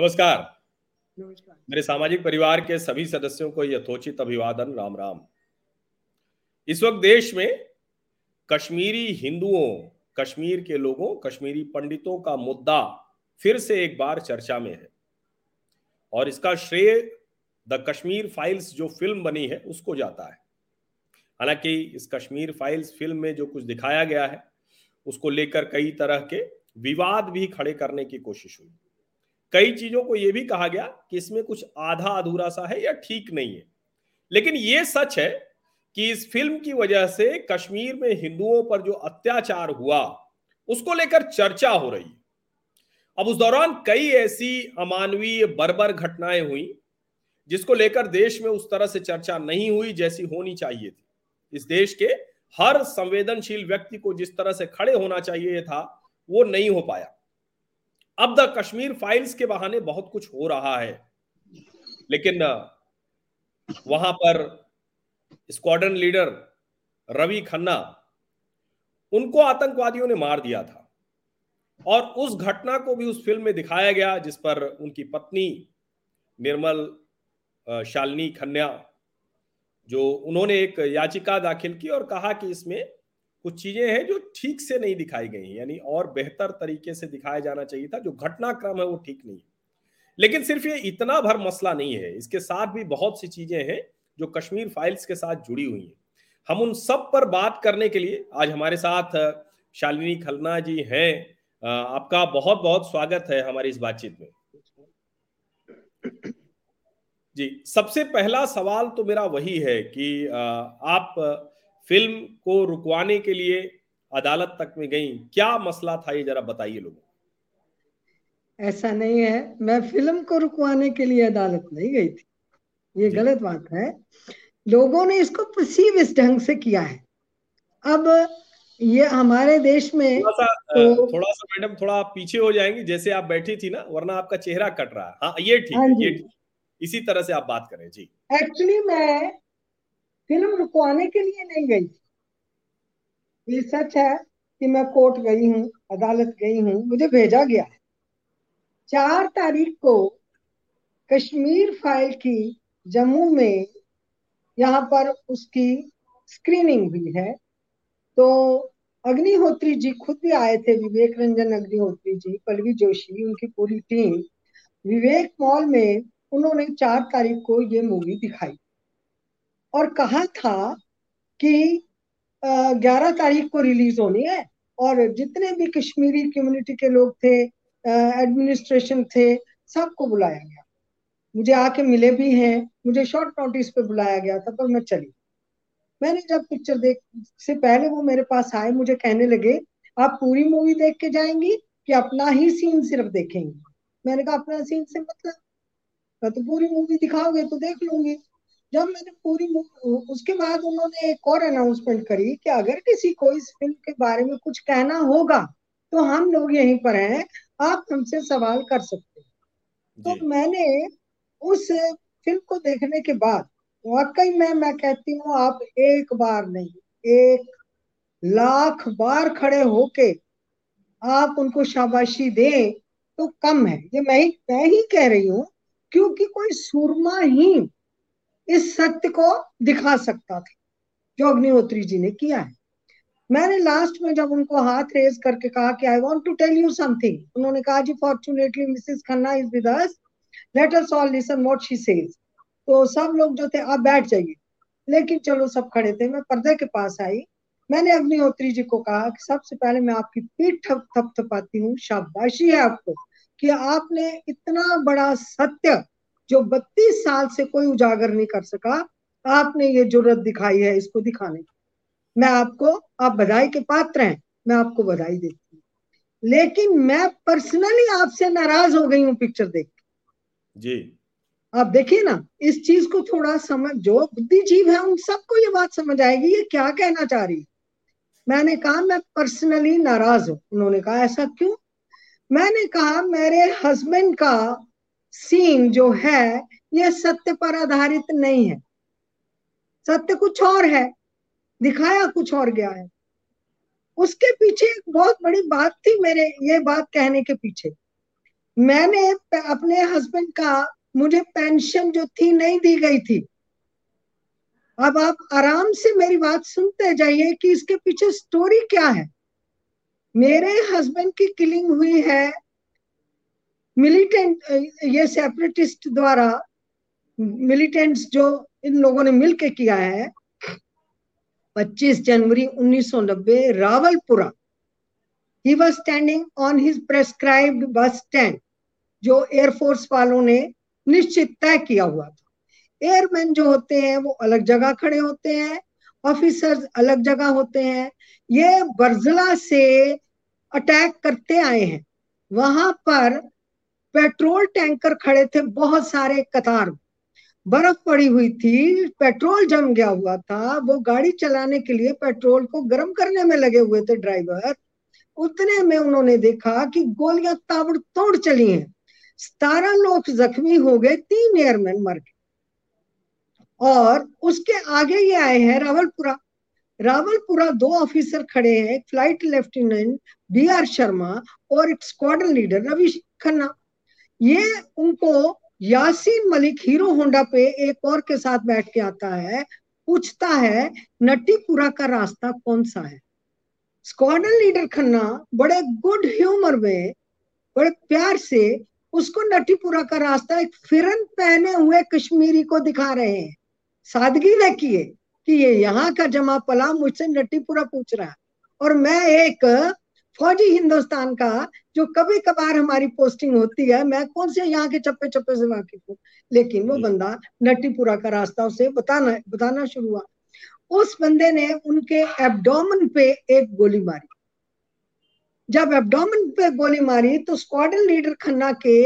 नमस्कार। नमस्कार। मेरे सामाजिक परिवार के सभी सदस्यों को यथोचित अभिवादन राम राम। इस वक्त देश में कश्मीरी हिंदुओं कश्मीर के लोगों कश्मीरी पंडितों का मुद्दा फिर से एक बार चर्चा में है। और इसका श्रेय द कश्मीर फाइल्स जो फ़िल्म बनी है उसको जाता है। हालाँकि इस कश्मीर फाइल्स फ़िल्म में जो कुछ दिखाया गया है उसको लेकर कई तरह के विवाद भी खड़े करने की कोशिश हुई। कई चीज़ों को यह भी कहा गया कि इसमें कुछ आधा अधूरा सा है या ठीक नहीं है। लेकिन यह सच है कि इस फ़िल्म की वजह से कश्मीर में हिंदुओं पर जो अत्याचार हुआ, उसको लेकर चर्चा हो रही अब उस दौरान कई ऐसी अमानवीय बर्बर घटनाएँ हुई, जिसको लेकर देश में उस तरह से चर्चा नहीं हुई जैसी होनी चाहिए थी। इस देश के हर संवेदनशील व्यक्ति को जिस तरह से खड़े होना चाहिए था, वो नहीं हो पाया। अब द कश्मीर फाइल्स के बहाने बहुत कुछ हो रहा है। लेकिन वहाँ पर स्क्वाड्रन लीडर रवि खन्ना, उनको आतंकवादियों ने मार दिया था। और उस घटना को भी उस फ़िल्म में दिखाया गया, जिस पर उनकी पत्नी निर्मल शालिनी खन्ना, जो उन्होंने एक याचिका दाखिल की और कहा कि इसमें कुछ चीज़ें हैं जो ठीक से नहीं दिखाई गई यानी और बेहतर तरीके से दिखाया जाना चाहिए था, जो घटनाक्रम है वो ठीक नहीं है। लेकिन सिर्फ़ ये इतना भर मसला नहीं है, इसके साथ भी बहुत सी चीज़ें हैं जो कश्मीर फाइल्स के साथ जुड़ी हुई हैं। हम उन सब पर बात करने के लिए आज हमारे साथ शालिनी खलना जी हैं। आपका बहुत बहुत स्वागत है हमारी इस बातचीत में। जी, सबसे पहला सवाल तो मेरा वही है कि आप फ़िल्म को रुकवाने के लिए अदालत तक में गई। क्या मसला था ये जरा बताइए लोगों ऐसा नहीं है। मैं फ़िल्म को रुकवाने के लिए अदालत नहीं गई थी। ये गलत बात है। लोगों ने इसको परसीव इस ढंग से किया है। अब ये हमारे देश में थोड़ा सा तो, थोड़ा सा मैडम थोड़ा पीछे हो जाएँगे। जैसे आप बैठी थी ना वरना आपका चेहरा कट रहा है। हाँ ये ठीक हाँ है ये ठीक इसी तरह से आप बात करें। जी। एक्चुअली मैं फ़िल्म रुकवाने के लिए नहीं गई ये सच है कि मैं कोर्ट गई हूँ, अदालत गई हूँ, मुझे भेजा गया है। चार तारीख को कश्मीर फ़ाइल की जम्मू में यहाँ पर उसकी स्क्रीनिंग हुई है। तो अग्निहोत्री जी खुद भी आए थे विवेक रंजन अग्निहोत्री जी, पल्लवी जोशी, उनकी पूरी टीम। विवेक मॉल में उन्होंने चार तारीख को ये मूवी दिखाई। और कहा था कि ग्यारह तारीख को रिलीज़ होनी है और जितने भी कश्मीरी कम्युनिटी के लोग थे एडमिनिस्ट्रेशन थे, सबको बुलाया गया। मुझे आके मिले भी हैं, मुझे शॉर्ट नोटिस पे बुलाया गया था, पर मैं चली। मैंने जब पिक्चर देख, से पहले वो मेरे पास आए, मुझे कहने लगे, आप पूरी मूवी देख के जाएँगी कि अपना ही सीन सिर्फ़ देखेंगी? मैंने कहा, अपना सीन से मतलब? मैं तो पूरी मूवी दिखाओगे तो देख लूँगी। जब मैंने पूरी उसके बाद उन्होंने एक और अनाउंसमेंट करी कि अगर किसी को इस फ़िल्म के बारे में कुछ कहना होगा तो हम लोग यहीं पर हैं आप हमसे सवाल कर सकते हैं। तो मैंने उस फ़िल्म को देखने के बाद वाकई में मैं कहती हूँ आप एक बार नहीं एक लाख बार खड़े होके आप उनको शाबाशी दें तो कम है। ये मैं ही मैं ही कह रही हूँ क्योंकि कोई सुरमा ही इस सत्य को दिखा सकता था, जो अग्निहोत्री जी ने किया है। मैंने लास्ट में जब उनको हाथ रेज करके कहा कि I want to tell you something उन्होंने कहा, जी fortunately Mrs Khanna is with us let us all listen what she says तो सब लोग जो थे, आप बैठ जाइए। लेकिन चलो, सब खड़े थे। मैं पर्दे के पास आई। मैंने अग्निहोत्री जी को कहा कि सबसे पहले मैं आपकी पीठ थप थप थपाती हूँ। शाबाशी है आपको कि आपने इतना बड़ा सत्य जो बत्तीस साल से कोई उजागर नहीं कर सका आपने ये ज़रूरत दिखाई है इसको दिखाने की। मैं आपको आप बधाई के पात्र हैं मैं आपको बधाई देती हूँ। लेकिन मैं पर्सनली आपसे नाराज़ हो गई हूँ पिक्चर देख के। जी। आप देखिए ना इस चीज़ को थोड़ा समझ जो बुद्धिजीव है उन सबको ये बात समझ आएगी ये क्या कहना चाह रही मैंने कहा मैं पर्सनली नाराज़ हूँ। उन्होंने कहा ऐसा क्यों? मैंने कहा मेरे हस्बैंड का सीन जो है यह सत्य पर आधारित नहीं है। सत्य कुछ और है। दिखाया कुछ और गया है। उसके पीछे एक बहुत बड़ी बात थी मेरे ये बात कहने के पीछे। मैंने अपने हस्बैंड का, मुझे पेंशन जो थी नहीं दी गई थी। अब आप आराम से मेरी बात सुनते जाइए कि इसके पीछे स्टोरी क्या है। मेरे हस्बैंड की किलिंग हुई है मिलिटेंट ये सेपरेटिस्ट द्वारा मिलिटेंट्स जो इन लोगों ने मिलके किया है 25 जनवरी 1990 Rawalpora he was standing on his prescribed bus stand जो एयरफोर्स वालों ने निश्चित तय किया हुआ था। एयरमैन जो होते हैं, वो अलग जगह खड़े होते हैं ऑफिसर्स अलग जगह होते हैं। ये बर्जला से अटैक करते आए हैं। वहाँ पर पेट्रोल टैंकर खड़े थे बहुत सारे कतार। बर्फ़ पड़ी हुई थी, पेट्रोल जम गया हुआ था। वो गाड़ी चलाने के लिए पेट्रोल को गर्म करने में लगे हुए थे ड्राइवर। उतने में उन्होंने देखा कि गोलियाँ ताबड़तोड़ चली हैं। सतारह लोग जख्मी हो गए तीन एयरमैन मर गए। और उसके आगे ये आए हैं रावलपुरा। रावलपुरा दो ऑफिसर खड़े हैं flight lieutenant B R Sharma और एक स्क्वाड्रन लीडर रवि खन्ना। ये उनको यासीन मलिक, हीरो होंडा पे एक और के साथ बैठ के आता है, पूछता है, नटीपुरा का रास्ता कौन सा है? स्क्वाड्रन लीडर खन्ना बड़े गुड ह्यूमर में, बड़े प्यार से उसको नटीपुरा का रास्ता एक फिरन पहने हुए कश्मीरी को दिखा रहे हैं। सादगी देखिए कि ये यहाँ का जमा पला मुझसे नटीपुरा पूछ रहा है। और मैं एक फौजी हिंदुस्तान का जो कभी कभार हमारी पोस्टिंग होती है मैं कौन से यहाँ के चप्पे चप्पे से वाकिफ हूँ? लेकिन वो बंदा नटीपुरा का रास्ता उसे बताना बताना शुरू हुआ। उस बंदे ने उनके एब्डोमन पे एक गोली मारी। जब एब्डोमन पे गोली मारी तो स्क्वाडन लीडर खन्ना के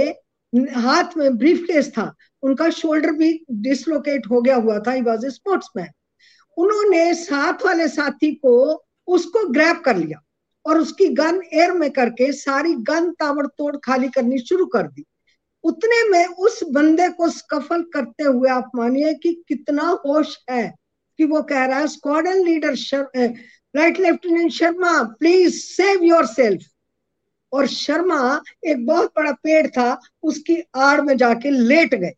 हाथ में ब्रीफ केस था। उनका शोल्डर भी डिसलोकेट हो गया हुआ था। ही वॉज़ ए स्पोर्ट्समैन उन्होंने साथ वाले साथी को उसको ग्रैप कर लिया। और उसकी गन एयर में करके सारी गन ताबड़तोड़ खाली करनी शुरू कर दी। उतने में उस बंदे को स्कफल करते हुए आप मानिए कि कितना होश है कि वो कह रहा है squadron leader right lieutenant Sharma please save yourself और शर्मा एक बहुत बड़ा पेड़ था, उसकी आड़ में जाके लेट गए।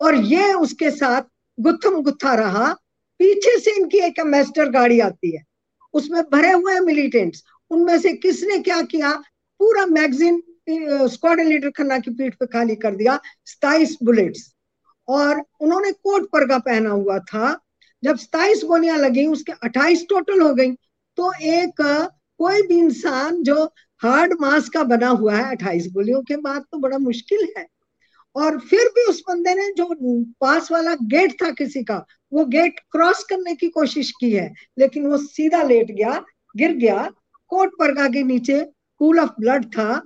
और ये उसके साथ गुत्थम गुत्था रहा। पीछे से इनकी एक एम्बेसडर गाड़ी आती है। उसमें भरे हुए मिलिटेंट्स उनमें से किसने क्या किया? पूरा मैगजीन स्क्वाडन लीडर खन्ना की पीठ पे खाली कर दिया सताइस बुलेट्स। और उन्होंने कोट परगा पहना हुआ था। जब सताइस गोलियाँ लगी, उसके अट्ठाईस टोटल हो गई। तो एक, कोई भी इंसान जो हार्ड मास का बना हुआ है, अट्ठाईस गोलियों के बाद तो बड़ा मुश्किल है। और फिर भी उस बंदे ने जो पास वाला गेट था किसी का, वो गेट क्रॉस करने की कोशिश की है, लेकिन वो सीधा लेट गया, गिर गया। कोट परगा के नीचे कूल ऑफ़ ब्लड था,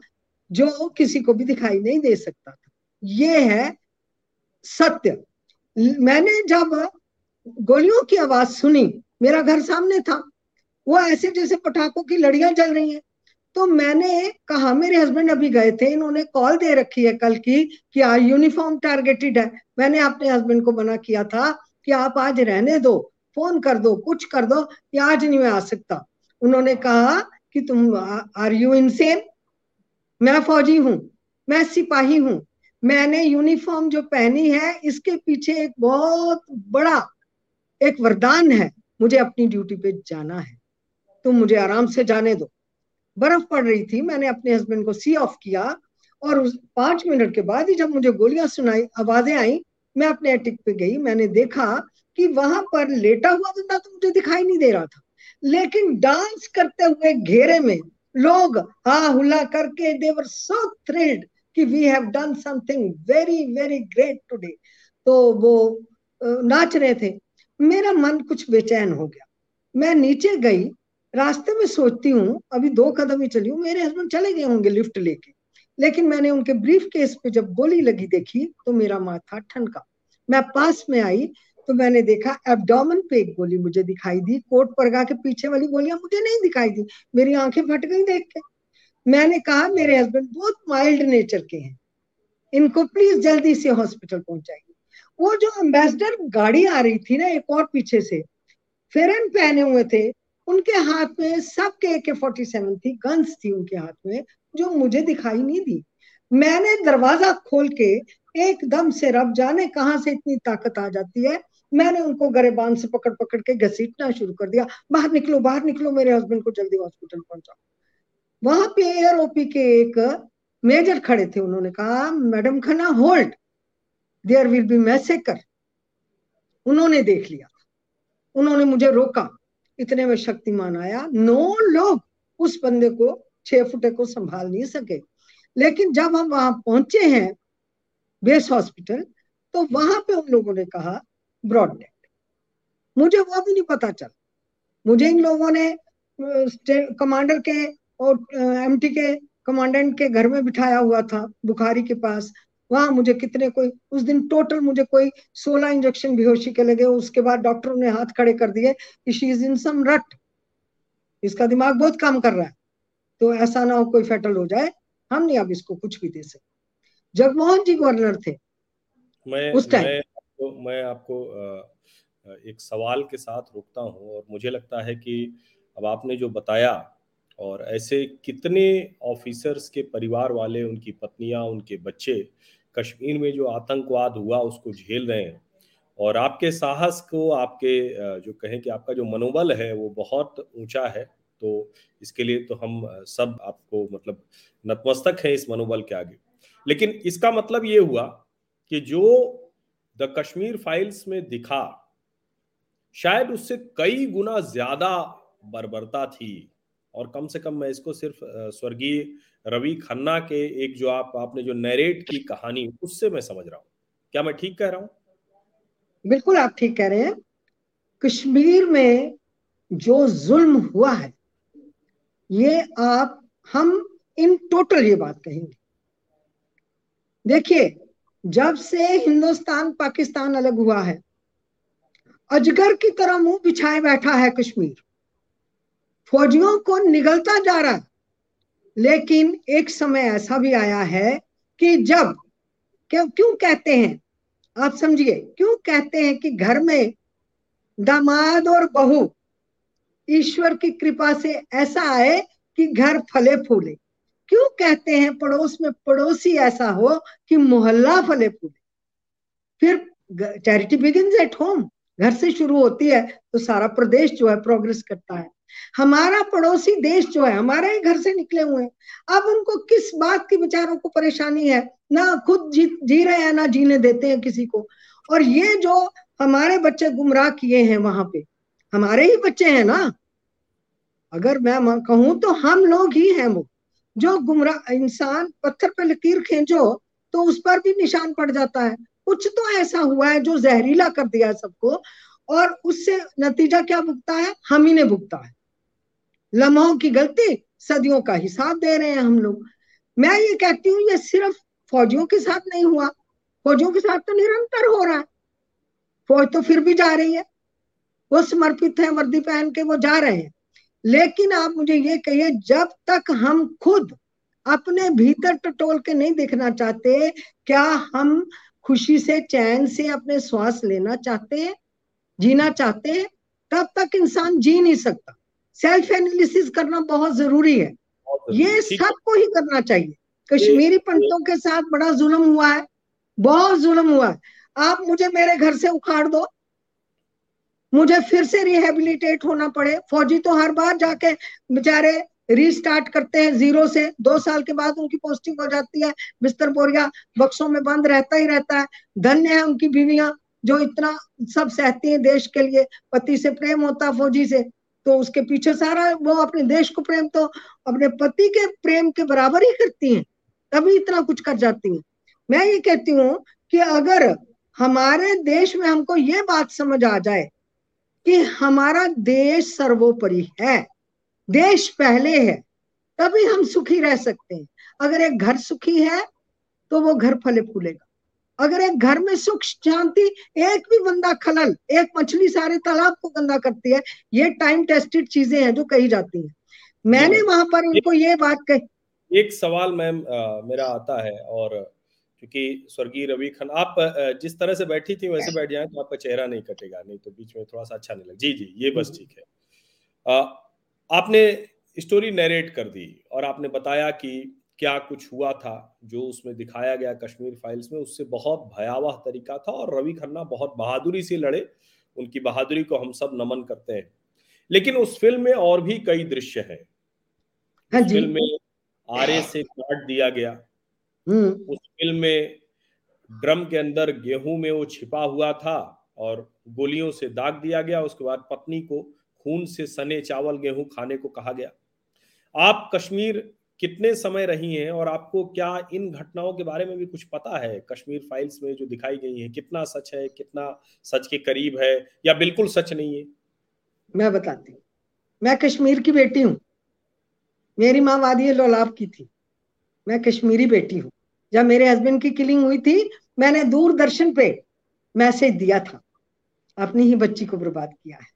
जो किसी को भी दिखाई नहीं दे सकता था। ये है सत्य। मैंने जब गोलियों की आवाज़ सुनी, मेरा घर सामने था, वो ऐसे जैसे पटाखों की लड़ियाँ जल रही हैं तो मैंने कहा, मेरे हस्बैंड अभी गए थे, इन्होंने कॉल दे रखी है कल की कि आज यूनिफॉर्म टारगेटेड है। मैंने अपने हस्बैंड को मना किया था कि आप आज रहने दो फ़ोन कर दो, कुछ कर दो या आज नहीं मैं आ सकता। उन्होंने कहा कि तुम आर यू इनसेन मैं फौजी हूँ, मैं सिपाही हूँ। मैंने यूनिफॉर्म जो पहनी है, इसके पीछे एक बहुत बड़ा, एक वरदान है। मुझे अपनी ड्यूटी पे जाना है। तुम मुझे आराम से जाने दो। बर्फ़ पड़ रही थी, मैंने अपने हस्बैंड को सी ऑफ़ किया और उस पाँच मिनट के बाद ही जब मुझे गोलियाँ सुनाई, आवाज़ें आई, मैं अपने एटिक पे गई। मैंने देखा कि वहाँ पर लेटा हुआ बंदा तो मुझे दिखाई नहीं दे रहा था। लेकिन डांस करते हुए घेरे में लोग हा हुला करके देवर सो थ्रिल्ड कि we have done something very very great today तो वो नाच रहे थे। मेरा मन कुछ बेचैन हो गया। मैं नीचे गई, रास्ते में सोचती हूँ, अभी दो कदम ही चली हूँ, मेरे हस्बैंड चले गए होंगे लिफ्ट लेके। लेकिन मैंने उनके ब्रीफ केस पे जब गोली लगी, देखी तो मेरा माथा ठनका। मैं पास में आई तो मैंने देखा एब्डोमन पे एक गोली मुझे दिखाई दी, कोट परगा के पीछे वाली गोलियाँ मुझे नहीं दिखाई दी, मेरी आँखें फट गई देख के। मैंने कहा, मेरे हस्बैंड बहुत माइल्ड नेचर के हैं। इनको प्लीज़ जल्दी से हॉस्पिटल पहुंचाइए। वो जो एम्बेसडर गाड़ी आ रही थी ना, एक और पीछे से, फेरन पहने हुए थे, उनके हाथ में सबके ए के फोर्टी सेवन थी गन्स थी उनके हाथ में, जो मुझे दिखाई नहीं दी। मैंने दरवाज़ा खोल के एकदम से रब जाने कहाँ से इतनी ताकत आ जाती है मैंने उनको गरेबान से पकड़ पकड़ के घसीटना शुरू कर दिया। बाहर निकलो बाहर निकलो, मेरे हस्बैंड को जल्दी हॉस्पिटल पहुंचाओ। वहाँ पे एयर ओपी के एक मेजर खड़े थे, उन्होंने कहा, madam Khanna hold there will be massacre उन्होंने देख लिया। उन्होंने मुझे रोका। इतने में शक्तिमान आया। नौ लोग उस बंदे को छह फुटे को संभाल नहीं सके। लेकिन जब हम वहाँ पहुँचे हैं, बेस हॉस्पिटल तो वहाँ पे उन लोगों ने कहा ब्रॉड डेड मुझे वो भी नहीं पता चल। मुझे इन लोगों ने कमांडर के और एमटी के कमांडेंट के घर में बिठाया हुआ था बुखारी के पास। वहाँ मुझे कितने कोई उस दिन टोटल मुझे कोई सोलह इंजेक्शन बेहोशी के लगे। उसके बाद डॉक्टरों ने हाथ खड़े कर दिए कि शी इज़ इन सम रट इसका दिमाग बहुत काम कर रहा है। तो ऐसा ना हो कोई फेटल हो जाए। हम नहीं अब इसको कुछ भी दे सकते जगमोहन जी गवर्नर थे। मैं उस टाइम तो मैं आपको एक सवाल के साथ रोकता हूँ और मुझे लगता है कि अब आपने जो बताया और ऐसे कितने ऑफिसर्स के परिवार वाले, उनकी पत्नियाँ, उनके बच्चे कश्मीर में जो आतंकवाद हुआ, उसको झेल रहे हैं और आपके साहस को, आपके जो कहें कि आपका जो मनोबल है, वो बहुत ऊँचा है तो इसके लिए तो हम सब आपको मतलब नतमस्तक हैं इस मनोबल के आगे। लेकिन इसका मतलब ये हुआ कि जो द कश्मीर फाइल्स में दिखा। शायद उससे कई गुना ज़्यादा बर्बरता थी। और कम से कम मैं इसको सिर्फ़ स्वर्गीय रवि खन्ना के एक जो आप, आपने जो नरेट की कहानी, उससे मैं समझ रहा हूँ। क्या मैं ठीक कह रहा हूँ? बिल्कुल आप ठीक कह रहे हैं। कश्मीर में जो जुल्म हुआ है, ये आप, हम इन टोटल ये बात कहेंगे। देखिए जब से हिंदुस्तान पाकिस्तान अलग हुआ है, अजगर की तरह मुँह बिछाए बैठा है कश्मीर। फौजियों को निगलता जा रहा लेकिन एक समय ऐसा भी आया है कि जब, क्यों क्यों कहते हैं? आप समझिए, क्यों कहते हैं कि घर में दामाद और बहू ईश्वर की कृपा से ऐसा आए कि घर फले फूले? क्यों कहते हैं पड़ोस में पड़ोसी ऐसा हो कि मोहल्ला फले फूले? फिर चैरिटी बिगिन एट होम घर से शुरू होती है तो सारा प्रदेश जो है प्रोग्रेस करता है। हमारा पड़ोसी देश जो है, हमारे ही घर से निकले हुए हैं। अब उनको किस बात की विचारों को परेशानी है? ना खुद जी जी रहे हैं, ना जीने देते हैं किसी को। और ये जो हमारे बच्चे गुमराह किए हैं वहाँ पे, हमारे ही बच्चे हैं ना? अगर मैं, कहूँ तो हम लोग ही हैं वो। जो गुमराह इंसान पत्थर पर लकीर खींचो तो उस पर भी निशान पड़ जाता है। कुछ तो ऐसा हुआ है जो जहरीला कर दिया है सबको, और उससे नतीजा क्या भुगता है? हम ही ने भुगता है। लम्हों की गलती सदियों का हिसाब दे रहे हैं हम लोग। मैं ये कहती हूँ, ये सिर्फ़ फौजियों के साथ नहीं हुआ। फौजियों के साथ तो निरंतर हो रहा है। फौज तो फिर भी जा रही है। वो समर्पित है वर्दी पहन के, वो जा रहे हैं। लेकिन आप मुझे ये कहिए जब तक हम खुद अपने भीतर टटोल के नहीं देखना चाहते क्या हम खुशी से चैन से अपने श्वास लेना चाहते हैं जीना चाहते हैं तब तक इंसान जी नहीं सकता। सेल्फ एनालिसिस करना बहुत ज़रूरी है। ये सबको ही करना चाहिए। कश्मीरी पंडितों के साथ बड़ा जुल्म हुआ है बहुत जुल्म हुआ है। आप मुझे मेरे घर से उखाड़ दो। मुझे फिर से रिहेबिलिटेट होना पड़े। फौजी तो हर बार जाके बेचारे रीस्टार्ट करते हैं ज़ीरो से। दो साल के बाद उनकी पोस्टिंग हो जाती है। बिस्तर बोरिया बक्सों में बंद रहता ही रहता है। धन्य है उनकी बीवियाँ जो इतना सब सहती हैं देश के लिए। पति से प्रेम होता फौजी से। तो उसके पीछे सारा वो अपने देश को प्रेम तो अपने पति के प्रेम के बराबर ही करती हैं। तभी इतना कुछ कर जाती हैं। मैं ये कहती हूँ कि अगर हमारे देश में हमको ये बात समझ आ जाए कि हमारा देश सर्वोपरि है। देश पहले है तभी हम सुखी रह सकते हैं। अगर एक घर सुखी है तो वो घर फले फूलेगा। अगर एक घर में सुख शांति एक भी बंदा खलल एक मछली सारे तालाब को गंदा करती है ये टाइम टेस्टेड चीज़ें हैं जो कही जाती हैं। मैंने वहाँ पर उनको ये बात कही। एक सवाल मैम मेरा आता है और क्योंकि स्वर्गीय रवि खन आप जिस तरह से बैठी थी वैसे बैठ जाए तो आपका चेहरा नहीं कटेगा नहीं तो बीच में थोड़ा सा अच्छा नहीं लगे जी जी ये बस ठीक है। आ, आपने स्टोरी नरेट कर दी और आपने बताया कि क्या कुछ हुआ था जो उसमें दिखाया गया कश्मीर फाइल्स में उससे बहुत भयावह तरीका था और रवि खन्ना बहुत बहादुरी से लड़े उनकी बहादुरी को हम सब नमन करते हैं। लेकिन उस फ़िल्म में और भी कई दृश्य हैं। हाँ फ़िल्म में आरे से काट दिया गया हम्म। उस फ़िल्म में ड्रम के अंदर गेहूँ में वो छिपा हुआ था और गोलियों से दाग दिया गया। उसके बाद पत्नी को खून से सने चावल गेहूँ खाने को कहा गया। आप कश्मीर कितने समय रही हैं और आपको क्या इन घटनाओं के बारे में भी कुछ पता है? कश्मीर फाइल्स में जो दिखाई गई है कितना सच है कितना सच के करीब है या बिल्कुल सच नहीं है? मैं बताती हूँ। मैं कश्मीर की बेटी हूँ। मेरी माँ वादी लोलाब की थी। मैं कश्मीरी बेटी हूँ। जब मेरे हस्बैंड की किलिंग हुई थी, मैंने दूरदर्शन पे मैसेज दिया था। अपनी ही बच्ची को बर्बाद किया है।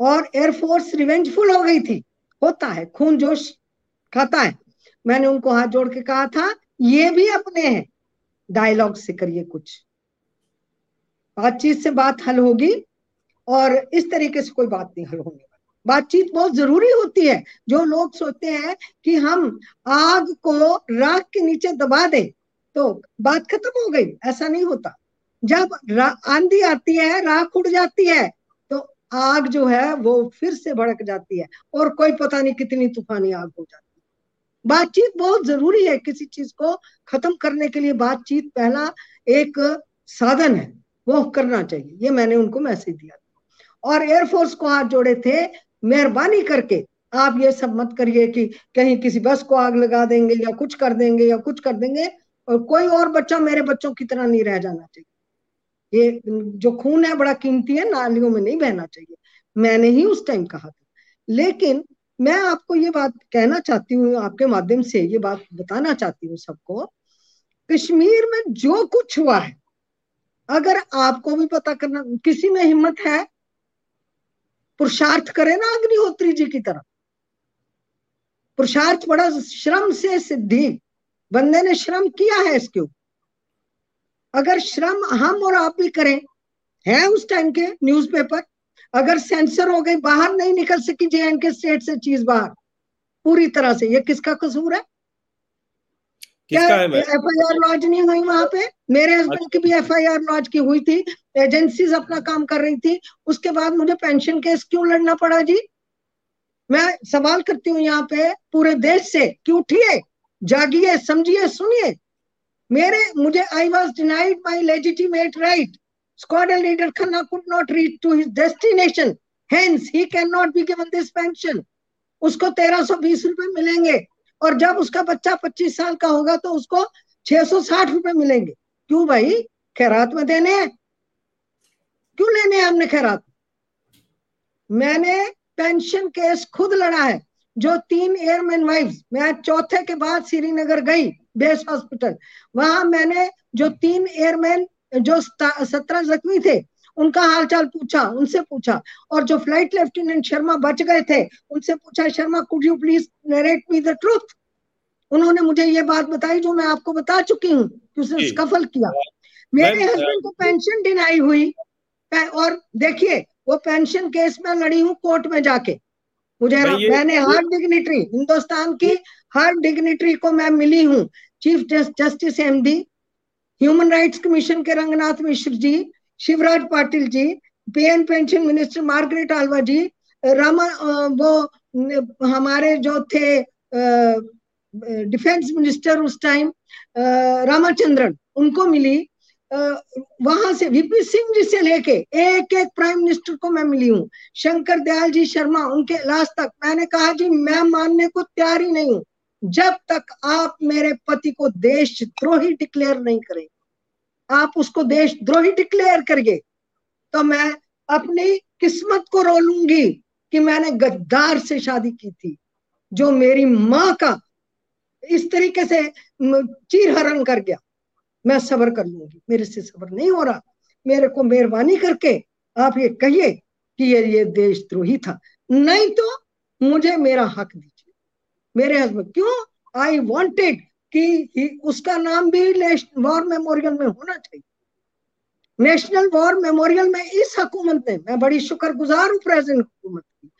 और एयरफोर्स रिवेंजफुल हो गई थी। होता है, खून जोश खाता है। मैंने उनको हाथ जोड़ के कहा था, ये भी अपने हैं। डायलॉग से करिए कुछ। बातचीत से बात हल होगी और इस तरीके से कोई बात नहीं हल होने बातचीत बहुत ज़रूरी होती है। जो लोग सोचते हैं कि हम आग को राख के नीचे दबा दें तो बात खत्म हो गई, ऐसा नहीं होता। जब आंधी आती है, राख उड़ जाती है तो आग जो है वो फिर से भड़क जाती है और कोई पता नहीं कितनी तूफानी आग हो जाती है। बातचीत बहुत ज़रूरी है किसी चीज़ को खत्म करने के लिए। बातचीत पहला एक साधन है, वो करना चाहिए। ये मैंने उनको मैसेज दिया और एयरफोर्स को हाथ जोड़े थे मेहरबानी करके आप ये सब मत करिए कि कहीं किसी बस को आग लगा देंगे या कुछ कर देंगे या कुछ कर देंगे और कोई और बच्चा मेरे बच्चों की तरह नहीं रह जाना चाहिए। ये जो खून है बड़ा कीमती है, नालियों में नहीं बहना चाहिए। मैंने ही उस टाइम कहा था। लेकिन मैं आपको ये बात कहना चाहती हूँ, आपके माध्यम से ये बात बताना चाहती हूँ सबको। कश्मीर में जो कुछ हुआ है, अगर आपको भी पता करना, किसी में हिम्मत है पुरुषार्थ करे ना अग्निहोत्री जी की तरह पुरुषार्थ बड़ा श्रम से सिद्धि। बंदे ने श्रम किया है इसके ऊपर। अगर श्रम हम और आप भी करें, है उस टाइम के न्यूज़पेपर अगर सेंसर हो गई, बाहर नहीं निकल सकी जे एंड के स्टेट से चीज़ बाहर, पूरी तरह से। ये किसका कसूर है? क्या एफ़ आई आर लॉन्च नहीं हुई वहाँ पे? मेरे हस्बैंड की भी एफ़ आई आर लॉन्च की हुई थी। एजेंसीज अपना काम कर रही थी। उसके बाद मुझे पेंशन केस क्यों लड़ना पड़ा जी? मैं सवाल करती हूँ यहाँ पे पूरे देश से कि उठिए? जागिए समझिए सुनिए। मेरे मुझे I was denied my legitimate right leader Khanna could not reach to his destination hence he can not be given this pension उसको तेरह सौ बीस रुपए मिलेंगे। और जब उसका बच्चा पच्चीस साल का होगा तो उसको छह सौ साठ रुपए मिलेंगे। क्यों भाई? खैरात में देने हैं। क्यों लेने हैं हमने खैरात? मैंने पेंशन केस खुद लड़ा है, जो तीन एयरमैन वाइफ मैं चौथे के बाद श्रीनगर गई, बेस हॉस्पिटल। वहाँ मैंने जो तीन एयरमैन, जो सत्रह जख्मी थे उनका हालचाल पूछा उनसे पूछा। और जो फ़्लाइट लेफ्टिनेंट शर्मा बच गए थे उनसे पूछा Sharma could you please narrate me the truth उन्होंने मुझे ये बात बताई जो मैं आपको बता चुकी हूँ कि उसने स्कफल किया। मेरे हस्बैंड को पेंशन डिनाई हुई। और देखिए वो पेंशन केस में लड़ी हूँ कोर्ट में जाके। मुझे मैंने हर डिग्निटरी हिंदुस्तान की हर डिग्निटरी को मैं मिली हूँ। Chief justice M D human rights commission के Ranganath Mishra ji Shivraj Patil ji P N pension minister Margaret Alva ji Rama वो हमारे जो थे डिफेंस मिनिस्टर उस टाइम रामाचंद्रन, उनको मिली। वहाँ से वीपी सिंह जी से लेके एक एक प्राइम मिनिस्टर को मैं मिली हूँ। शंकर दयाल जी शर्मा, उनके लास्ट तक। मैंने कहा, जी, मैं मानने को तैयार ही नहीं हूँ। जब तक आप मेरे पति को देशद्रोही डिक्लेयर नहीं करेंगे आप उसको देशद्रोही डिक्लेयर करिए। तो मैं अपनी किस्मत को रोलूँगी कि मैंने गद्दार से शादी की थी, जो मेरी माँ का इस तरीके से चीर हरण कर गया। मैं सबर कर लूँगी। मेरे से सबर नहीं हो रहा। मेरे को मेहरबानी करके आप ये कहिए कि ये ये देशद्रोही था। नहीं तो मुझे मेरा हक दीजिए। मेरे हस्बैंड, क्यों? आई वॉन्टेड कि उसका नाम भी वॉर मेमोरियल में होना चाहिए। नेशनल वॉर मेमोरियल में इस हुकूमत ने मैं बड़ी शुक्रगुजार हूँ प्रेजेंट हुकूमत की।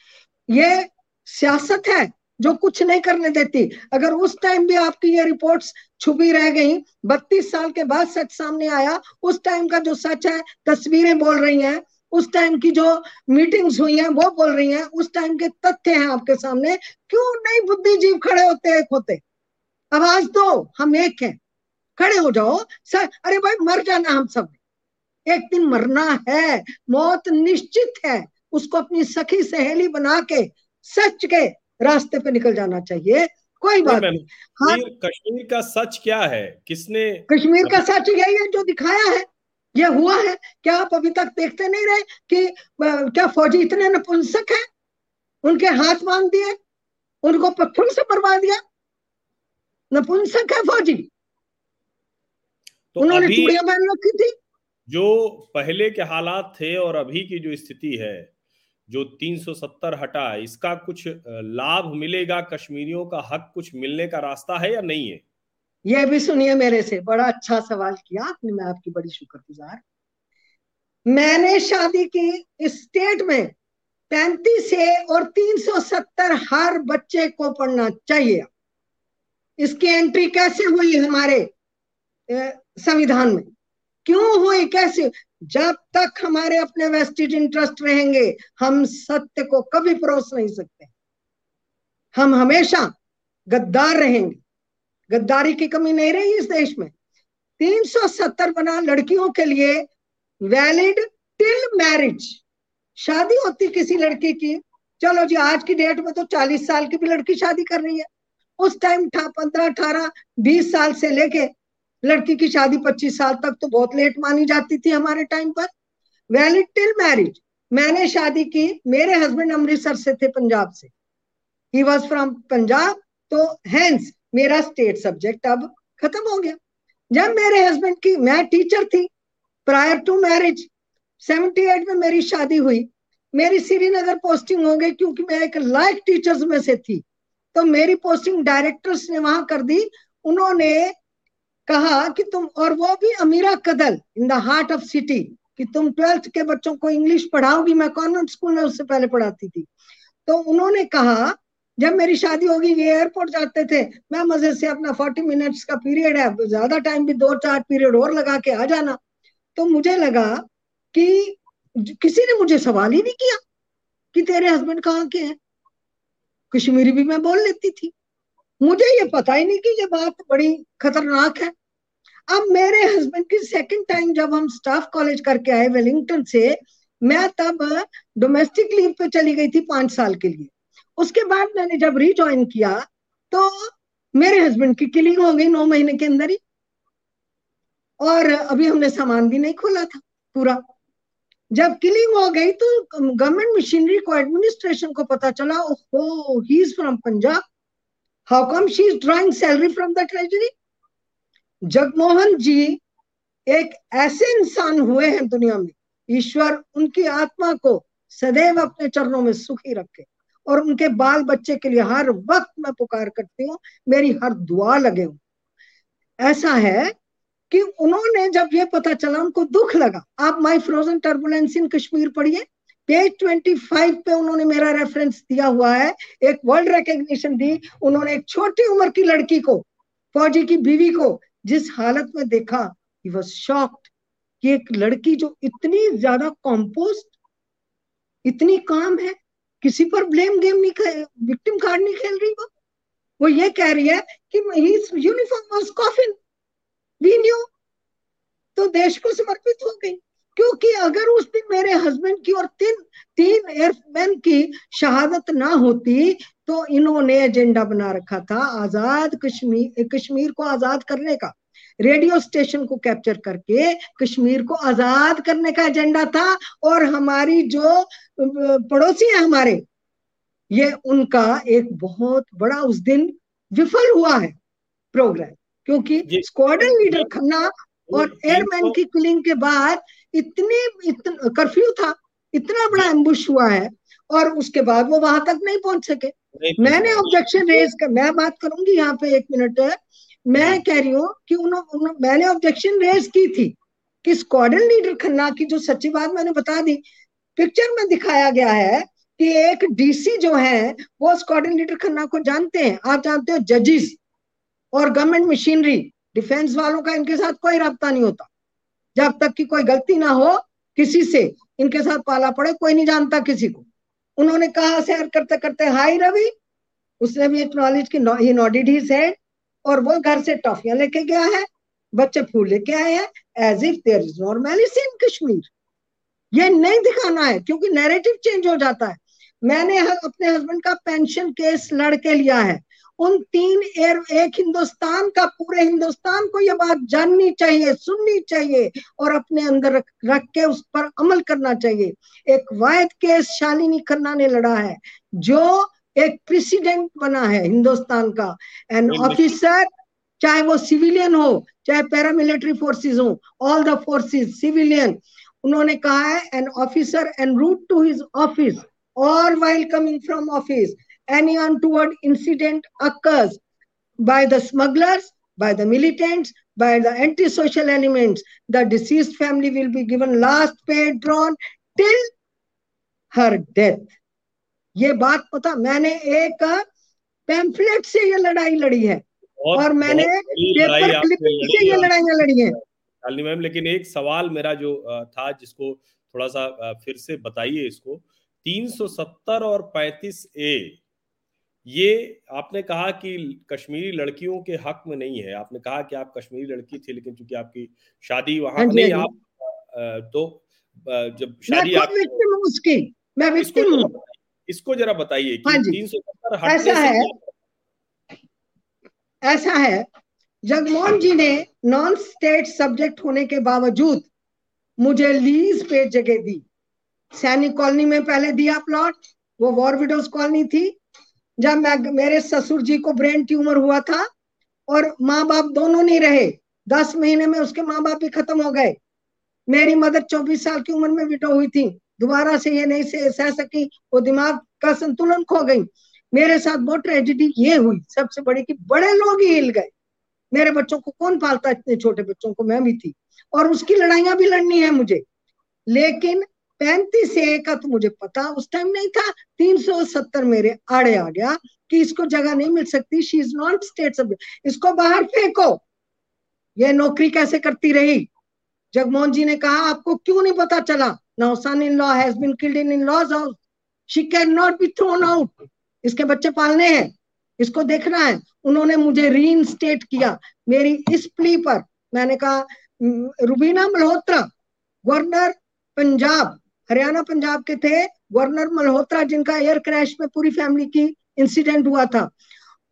ये सियासत है जो कुछ नहीं करने देती। अगर उस टाइम भी आपकी ये रिपोर्ट्स छुपी रह गई, बत्तीस साल के बाद सच सामने आया, उस टाइम का जो सच है, तस्वीरें बोल रही हैं, उस टाइम की जो मीटिंग्स हुई हैं, वो बोल रही हैं, उस टाइम के तथ्य हैं आपके सामने। क्यों नहीं बुद्धिजीव खड़े होते एक होते? आवाज़ दो हम एक हैं। खड़े हो जाओ सर अरे भाई मर जाना हम सब। एक दिन मरना है मौत निश्चित है। उसको अपनी सखी सहेली बना के सच के रास्ते पे निकल जाना चाहिए। कोई बात नहीं। हाँ। कश्मीर का सच क्या है? किसने कश्मीर का सच यही है जो दिखाया है। ये हुआ है क्या आप अभी तक देखते नहीं रहे कि क्या फौजी इतने नपुंसक हैं? उनके हाथ बाँध दिए उनको पत्थर से मरवा दिया? नपुंसक है फौजी। तो उन्होंने चूड़िया पहन रखी थी। जो पहले के हालात थे और अभी की जो स्थिति है जो 370 हटा इसका कुछ लाभ मिलेगा कश्मीरियों का हक कुछ मिलने का रास्ता है या नहीं है? ये भी सुनिए मेरे से बड़ा अच्छा सवाल किया आपने मैं आपकी बड़ी शुक्रगुजार। मैंने शादी की स्टेट में पैंतीस से और तीन सौ सत्तर हर बच्चे को पढ़ना चाहिए। इसकी एंट्री कैसे हुई हमारे संविधान में? क्यों हुई? कैसे? जब तक हमारे अपने वेस्टेड इंटरेस्ट रहेंगे, हम सत्य को कभी परोस नहीं सकते। हम हमेशा गद्दार रहेंगे। गद्दारी की कमी नहीं रही इस देश में। 370 बना लड़कियों के लिए वैलिड टिल मैरिज शादी होती किसी लड़की की। चलो जी, आज की डेट में तो 40 साल की भी लड़की शादी कर रही है। उस टाइम था, पंद्रह, अठारह, बीस साल से लेके, लड़की की शादी 25 साल तक तो बहुत लेट मानी जाती थी हमारे टाइम पर। वैलिड टिल मैरिज मैंने शादी की, मेरे हस्बैंड अमृतसर से थे पंजाब से। ही वॉज़ फ्रॉम पंजाब तो हैंस मेरा स्टेट सब्जेक्ट अब खत्म हो गया। जब मेरे हस्बैंड की, मैं टीचर थी प्रायर टू मैरिज 78 में मेरी शादी हुई। मेरी श्रीनगर पोस्टिंग हो गई क्योंकि मैं एक लाइक टीचर्स में से थी। तो मेरी पोस्टिंग डायरेक्टर्स ने वहाँ कर दी। उन्होंने कहा कि तुम, और वो भी Amira Kadal in the heart of city कि तुम ट्वेल्थ के बच्चों को इंग्लिश पढ़ाओगी। मैं कॉन्वेंट स्कूल में उससे पहले पढ़ाती थी। तो उन्होंने कहा, जब मेरी शादी होगी, ये एयरपोर्ट जाते थे, मैं मज़े से अपना फोर्टी मिनट्स का पीरियड है, ज़्यादा टाइम भी दो चार पीरियड और लगा के आ जाना। तो मुझे लगा कि किसी ने मुझे सवाल ही नहीं किया कि तेरे हस्बैंड कहाँ के हैं? कश्मीरी भी मैं बोल लेती थी। मुझे ये पता ही नहीं कि ये बात बड़ी खतरनाक है। अब मेरे हस्बैंड की सेकंड टाइम जब हम स्टाफ कॉलेज करके आए वेलिंगटन से, मैं तब डोमेस्टिक लीव पे चली गई थी पाँच साल के लिए। उसके बाद मैंने जब रिज्वाइन किया तो मेरे हस्बैंड की किलिंग हो गई नौ महीने के अंदर ही। और अभी हमने सामान भी नहीं खोला था पूरा। जब किलिंग हो गई तो गवर्नमेंट मशीनरी को एडमिनिस्ट्रेशन को पता चला, ओहो he is from Punjab how come she is drawing salary from the treasury Jagmohan ji एक ऐसे इंसान हुए हैं दुनिया में, ईश्वर उनकी आत्मा को सदैव अपने चरणों में सुखी रखे और उनके बाल बच्चे के लिए हर वक्त मैं पुकार करती हूँ, मेरी हर दुआ लगे हूँ। ऐसा है कि उन्होंने जब ये पता चला, उनको दुख लगा। आप my frozen turbulence in Kashmir पढ़िए। पेज 25 पे उन्होंने मेरा रेफरेंस दिया हुआ है। एक वर्ल्ड रिकग्निशन दी। उन्होंने एक छोटी उम्र की लड़की को, फौजी की बीवी को, जिस हालत में देखा ही वॉज़ शॉक्ड कि एक लड़की जो इतनी ज़्यादा कॉम्पोस्ट इतनी काम है, किसी पर ब्लेम गेम नहीं विक्टिम कार्ड नहीं खेल रही वो। वो ये कह रही है कि uniform was coffin we knew तो देश को समर्पित हो गई। क्योंकि अगर उस दिन मेरे हस्बैंड की और तीन तीन एयरमैन की शहादत ना होती तो इन्होंने एजेंडा बना रखा था आज़ाद कश्मीर कश्मीर को आज़ाद करने का। रेडियो स्टेशन को कैप्चर करके कश्मीर को आज़ाद करने का एजेंडा था और हमारी जो पड़ोसी है हमारे, ये उनका एक बहुत बड़ा उस दिन विफल हुआ है। प्रोग्राम क्योंकि स्क्वाडन लीडर खन्ना और एयरमैन की किलिंग के बाद इतने इतन, कर्फ्यू था इतना बड़ा एम्बुश हुआ है और उसके बाद वो वहाँ तक नहीं पहुँच सके। मैंने ऑब्जेक्शन रेज कर मैं बात करूँगी यहाँ पे एक मिनट मैं कह रही हूँ कि उन्होंने मैंने ऑब्जेक्शन रेज की थी कि स्क्वाडन लीडर खन्ना की जो सच्ची बात मैंने बता दी पिक्चर में दिखाया गया है कि एक डीसी जो है वो उस लीडर खन्ना को जानते हैं। आप जानते हो जजिस और गवर्नमेंट मशीनरी डिफेंस वालों का इनके साथ कोई रबता नहीं होता। जब तक कि कोई गलती ना हो, किसी से इनके साथ पाला पड़े, कोई नहीं जानता किसी को। उन्होंने कहा शेयर करते करते हाई रवि। उसने भी एक्नॉलेज की ही नॉडिड ही सेड और वो घर से टॉफियाँ लेके गया है, बच्चे फूल लेके आए हैं as if there is normality in Kashmir ये नहीं दिखाना है, क्योंकि नैरेटिव चेंज हो जाता है। मैंने अपने हस्बैंड का पेंशन केस लड़के लिया है। उन तीन एर एक हिंदुस्तान का पूरे हिंदुस्तान को ये बात जाननी चाहिए सुननी चाहिए और अपने अंदर रख, रख के उस पर अमल करना चाहिए। एक वायद केस शालिनी खन्ना ने लड़ा है जो एक प्रेसिडेंट बना है हिंदुस्तान का। एन ऑफिसर चाहे वो सिविलियन हो चाहे पैरामिलिट्री फोर्सेस हो ऑल द फोर्सेस सिविलियन उन्होंने कहा है an officer en route to his office और while coming from office any untoward incident occurs by the smugglers, by the militants, by the antisocial elements, the deceased family will be given last paid drawn till her death. ये बात पता मैंने एक pamphlet से ये लड़ाई लड़ी है और मैंने पेपर क्लिपिंग से ये लड़ाइयाँ लड़ी है शालिनी मैम लेकिन एक सवाल मेरा जो था जिसको थोड़ा सा फिर से बताइए इसको 370 और 35 ए ये आपने कहा कि कश्मीरी लड़कियों के हक में नहीं है। आपने कहा कि आप कश्मीरी लड़की थी लेकिन चूँकि आपकी शादी वहाँ हाँ नहीं हाँ आप तो जब शादी आप उसकी। मैं इसको, इसको जरा बताइए कि हाँ तीन सौ सत्तर ऐसा है। ऐसा है जगमोहन जी ने नॉन स्टेट सब्जेक्ट होने के बावजूद मुझे लीज पे जगह दी। सैनिक कॉलोनी में पहले दिया प्लॉट वो वॉर विडोज कॉलोनी थी। जब मैं मेरे ससुर जी को ब्रेन ट्यूमर हुआ था और माँ बाप दोनों नहीं रहे, दस महीने में उसके माँ बाप भी खत्म हो गए। मेरी मदर चौबीस साल की उम्र में विडो हुई थी। दोबारा से ये नहीं सह सकी, वो दिमाग का संतुलन खो गई। मेरे साथ बहुत ट्रेजिडी ये हुई, सबसे बड़ी कि बड़े लोग ही हिल गए। मेरे बच्चों को कौन पालता इतने छोटे बच्चों को? मैं भी थी। और उसकी लड़ाइयाँ भी लड़नी है मुझे। लेकिन पैंतीस ए का तो मुझे पता, उस टाइम नहीं था। तीन सौ सत्तर मेरे आड़े आ गया कि इसको जगह नहीं मिल सकती। She is not state subject इसको बाहर फेंको। ये नौकरी कैसे करती रही? जगमोहन जी ने कहा, आपको क्यों नहीं पता चला? Now son in law has been killed in in laws house she can not be thrown out इसके बच्चे पालने हैं। इसको देखना है। उन्होंने मुझे री इंस्टेट किया। मेरी इस प्ली पर मैंने कहा रुबीना मल्होत्रा, गवर्नर, पंजाब हरियाणा पंजाब के थे, गवर्नर मल्होत्रा, जिनका एयर क्रैश में पूरी फैमिली की इंसिडेंट हुआ था।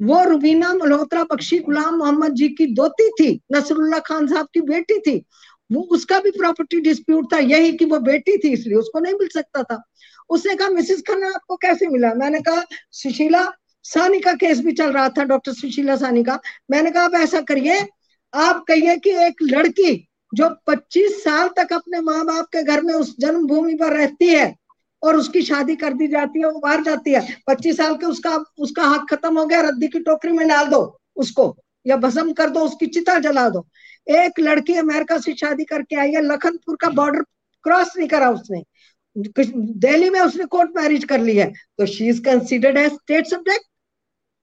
वो रुबीना मल्होत्रा, बख्शी गुलाम मोहम्मद जी की दोती थी, नसरुल्ला खान साहब की बेटी थी। वो, उसका भी प्रॉपर्टी डिस्प्यूट था, यही कि वो बेटी थी, इसलिए उसको नहीं मिल सकता था। उसने कहा मिसिस खन्ना आपको कैसे मिला? मैंने कहा, सुशीला सानी का केस भी चल रहा था डॉक्टर सुशीला सानी का। मैंने कहा, आप ऐसा करिए, आप कहिए कि एक लड़की जो 25 साल तक अपने माँ बाप के घर में उस जन्मभूमि पर रहती है और उसकी शादी कर दी जाती है, वो बाहर जाती है 25 साल के उसका उसका हक खत्म हो गया, रद्दी की टोकरी में डाल दो उसको, या भस्म कर दो, उसकी चिता जला दो। एक लड़की अमेरिका से शादी करके आई है, लखनपुर का बॉर्डर क्रॉस नहीं करा उसने। दिल्ली में उसने कोर्ट मैरिज कर ली है। तो she is considered as state subject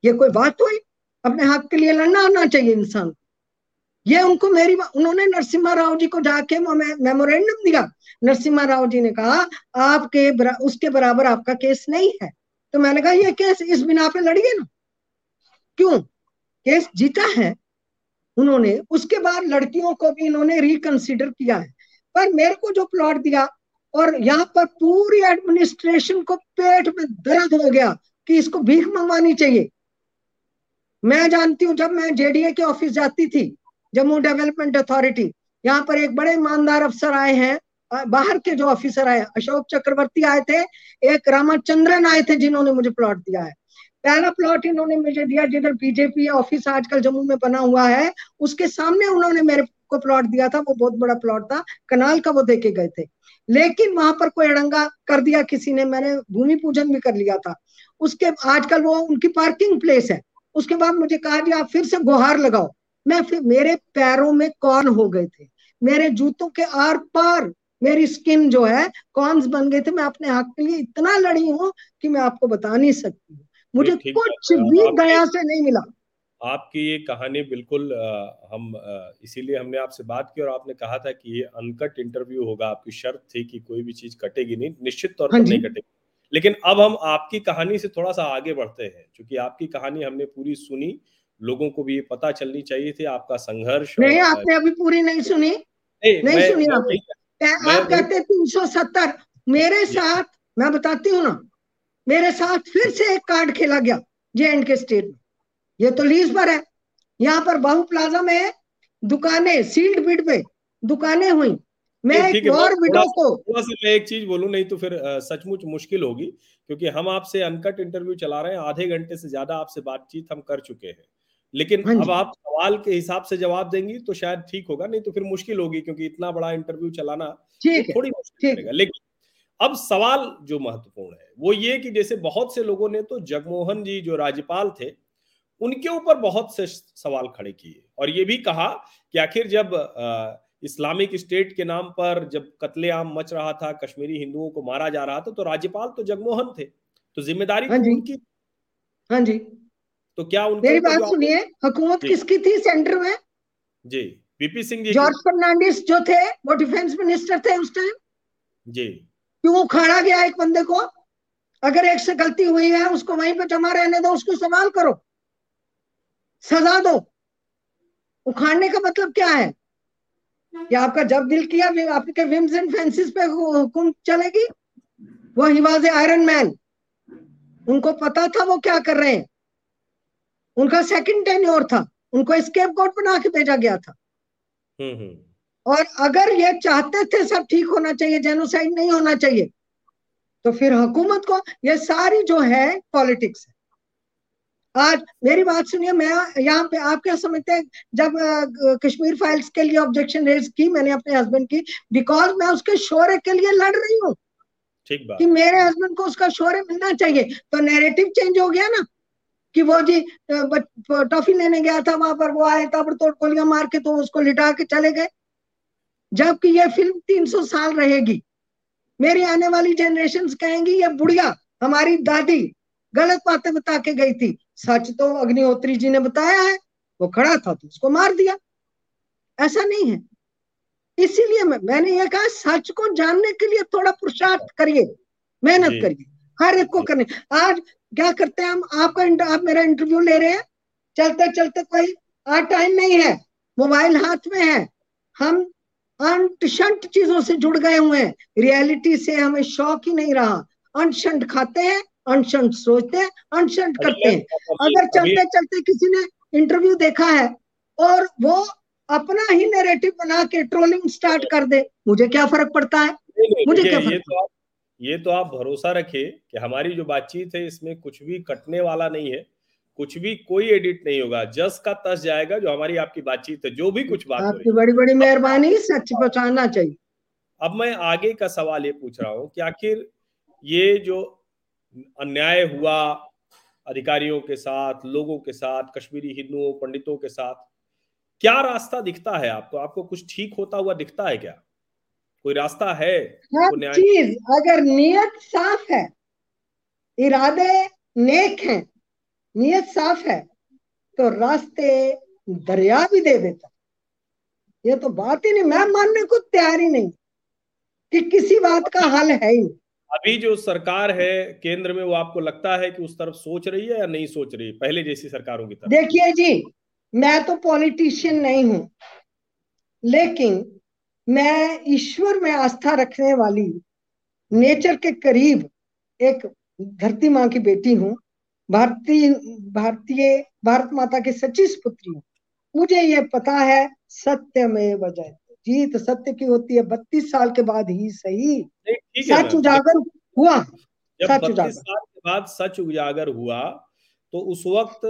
ये कोई बात हुई? अपने हक के लिए लड़ना आना चाहिए इंसान को। ये उनको मेरी उन्होंने नरसिम्हा राव जी को जाके मेमोरेंडम दिया। नरसिम्हा राव जी ने कहा आपके बरा, उसके बराबर आपका केस नहीं है। तो मैंने कहा ये केस इस बिना पे लड़िए ना। क्यों? केस जीता है। उन्होंने उसके बाद लड़कियों को भी इन्होंने रिकंसिडर किया है। पर मेरे को जो प्लॉट दिया और यहाँ पर पूरी एडमिनिस्ट्रेशन को पेट में दर्द हो गया कि इसको भीख मंगवानी चाहिए। मैं जानती हूँ जब मैं जेडीए के ऑफ़िस जाती थी जम्मू डेवलपमेंट अथॉरिटी। यहाँ पर एक बड़े ईमानदार अफसर आए हैं बाहर के जो ऑफिसर आए, अशोक चक्रवर्ती आए थे, एक रामाचंद्रन आए थे जिन्होंने मुझे प्लॉट दिया है। पहला प्लॉट इन्होंने मुझे दिया जिधर बीजेपी ऑफ़िस आजकल जम्मू में बना हुआ है, उसके सामने उन्होंने मेरे को प्लॉट दिया था, वो बहुत बड़ा प्लॉट था, कनाल का वो देके गए थे। लेकिन वहाँ पर कोई अड़ंगा कर दिया किसी ने, मैंने भूमि पूजन भी कर लिया था। उसके आजकल वो उनकी पार्किंग प्लेस है। उसके बाद मुझे कहा, जी, आप फिर से गुहार लगाओ। मैं फिर मेरे पैरों में कौन हो गए थे? मेरे जूतों के आर पार मेरी स्किन जो है कॉन्स बन गए थे। मैं अपने हक के लिए इतना लड़ी हूँ कि मैं आपको बता नहीं सकती हूँ। मुझे कुछ भी दया से नहीं मिला। आपकी ये कहानी बिल्कुल आ, हम इसीलिए हमने आपसे बात की और आपने कहा था कि ये अनकट इंटरव्यू होगा। आपकी शर्त थी कि कोई भी चीज़ कटेगी नहीं निश्चित तौर पर हाँ नहीं कटेगी। लेकिन अब हम आपकी कहानी से थोड़ा सा आगे बढ़ते हैं क्योंकि आपकी कहानी हमने पूरी सुनी। लोगों को भी ये पता चलनी चाहिए थी आपका संघर्ष नहीं आपने अभी पूरी नहीं सुनी। नहीं, नहीं सुनी आपने। आप कहते तीन सौ सत्तर? मेरे साथ मैं बताती हूँ ना मेरे साथ फिर से एक कार्ड खेला गया जे एंड के स्टेट में। ये तो लीज पर है। यहाँ पर बाहू प्लाजा में दुकानें सील्ड बिड पे दुकानें हुई। मैं एक और विडो को थोड़ा सा मैं एक चीज़ बोलूँ नहीं तो फिर सचमुच मुश्किल होगी क्योंकि हम आपसे अनकट इंटरव्यू चला रहे हैं आधे घंटे से ज़्यादा आपसे बातचीत हम कर चुके हैं। लेकिन हाँ अब आप सवाल के हिसाब से जवाब देंगी तो शायद ठीक होगा नहीं तो फिर मुश्किल होगी क्योंकि इतना बड़ा इंटरव्यू चलाना तो थोड़ी मुश्किल रहेगा लेकिन अब सवाल जो महत्वपूर्ण है वो ये कि जैसे बहुत से लोगों ने तो जगमोहन जी जो राज्यपाल थे उनके ऊपर बहुत से सवाल खड़े किए और ये भी कहा कि आखिर जब इस्लामिक स्टेट के नाम पर जब कत्लेआम मच रहा था कश्मीरी हिंदुओं को मारा जा रहा था तो राज्यपाल तो जगमोहन थे। तो ज़िम्मेदारी हाँ उनकी? हाँ जी। तो क्या उनकी मेरी बात सुनिए हुकूमत किसकी थी? सेंटर में? जी बीपी सिंह जी जॉर्ज फर्नांडिस जो थे वो डिफेंस मिनिस्टर थे उस टाइम जी। क्यों उखाड़ा गया एक बंदे को? अगर एक से गलती हुई है उसको वहीं पे जमा रहने दो उसको सवाल करो। सजा दो। उखाड़ने का मतलब क्या है? कि आपका जब दिल किया आपके विम्स एंड फेंसिस पे हुकुम चलेगी? वो ही वॉज़ आयरन मैन उनको पता था वो क्या कर रहे हैं। उनका सेकंड टेन्योर था। उनको स्केप कोड बना के भेजा गया था। हम्म, हम्म। और अगर ये चाहते थे सब ठीक होना चाहिए जेनोसाइड नहीं होना चाहिए तो फिर हुकूमत को ये सारी जो है पॉलिटिक्स है। आज मेरी बात सुनिए मैं यहाँ पे आप क्या समझते हैं? जब कश्मीर फाइल्स के लिए ऑब्जेक्शन रेज की मैंने अपने हस्बैंड की बिकॉज़ मैं उसके शोरे के लिए लड़ रही हूँ कि मेरे हस्बैंड को उसका शोरे मिलना चाहिए तो नैरेटिव चेंज हो गया ना। कि वो जी टॉफी लेने गया था वहाँ पर वो आए तोड़ गोलियाँ मार के तो उसको लिटा के चले गए। जबकि ये फ़िल्म 300 साल रहेगी। मेरी आने वाली जनरेशन कहेंगी ये बुढ़िया हमारी दादी गलत बातें बता के गई थी। सच तो अग्निहोत्री जी ने बताया है वो खड़ा था तो उसको मार दिया। ऐसा नहीं है। इसीलिए मैं मैंने ये कहा सच को जानने के लिए थोड़ा पुरुषार्थ करिए मेहनत करिए हर एक को करने। आज क्या करते हैं हम? आपका आप मेरा इंटरव्यू ले रहे हैं? चलते चलते कोई टाइम नहीं है। मोबाइल हाथ में है। हम अंट चीज़ों से जुड़ गए हुए हैं। रियलिटी से हमें शौक ही नहीं रहा। अंट खाते हैं अनशन सोचते हैं अनशन करते हैं। अगर चलते चलते किसी ने इंटरव्यू देखा है और वो अपना ही नैरेटिव बना के ट्रोलिंग स्टार्ट कर दे मुझे क्या फ़र्क पड़ता है? मुझे क्या फ़र्क ये तो आप भरोसा रखिए कि हमारी जो बातचीत है इसमें कुछ भी कटने वाला नहीं है कुछ भी कोई एडिट नहीं होगा। जस का तस जाएगा जो हमारी आपकी बातचीत है जो भी कुछ बात आपकी बड़ी बड़ी मेहरबानी सच बचाना चाहिए। अब मैं आगे का सवाल ये पूछ रहा हूँ कि आखिर ये जो अन्याय हुआ अधिकारियों के साथ लोगों के साथ कश्मीरी हिंदुओं पंडितों के साथ क्या रास्ता दिखता है आपको? आपको कुछ ठीक होता हुआ दिखता है क्या? कोई रास्ता है? हर चीज़ अगर नियत साफ़ है इरादे नेक हैं नियत साफ़ है तो रास्ते दरिया भी दे देता। ये तो बात ही नहीं मैं मानने को तैयार ही नहीं कि किसी बात का हल है ही नहीं। अभी जो सरकार है केंद्र में वो आपको लगता है कि उस तरफ़ सोच रही है या नहीं सोच रही है? पहले जैसी सरकारों की तरफ़। देखिए जी मैं तो पॉलिटिशियन नहीं हूँ लेकिन मैं ईश्वर में आस्था रखने वाली नेचर के करीब एक धरती माँ की बेटी हूँ। भारतीय भारतीय भारत माता की सच्ची पुत्री हूँ। मुझे ये पता है सत्य में वजह जीत सत्य की होती है बत्तीस साल के बाद ही सही। सच उजागर हुआ। सच उजागर। बाद सच उजागर हुआ तो उस वक्त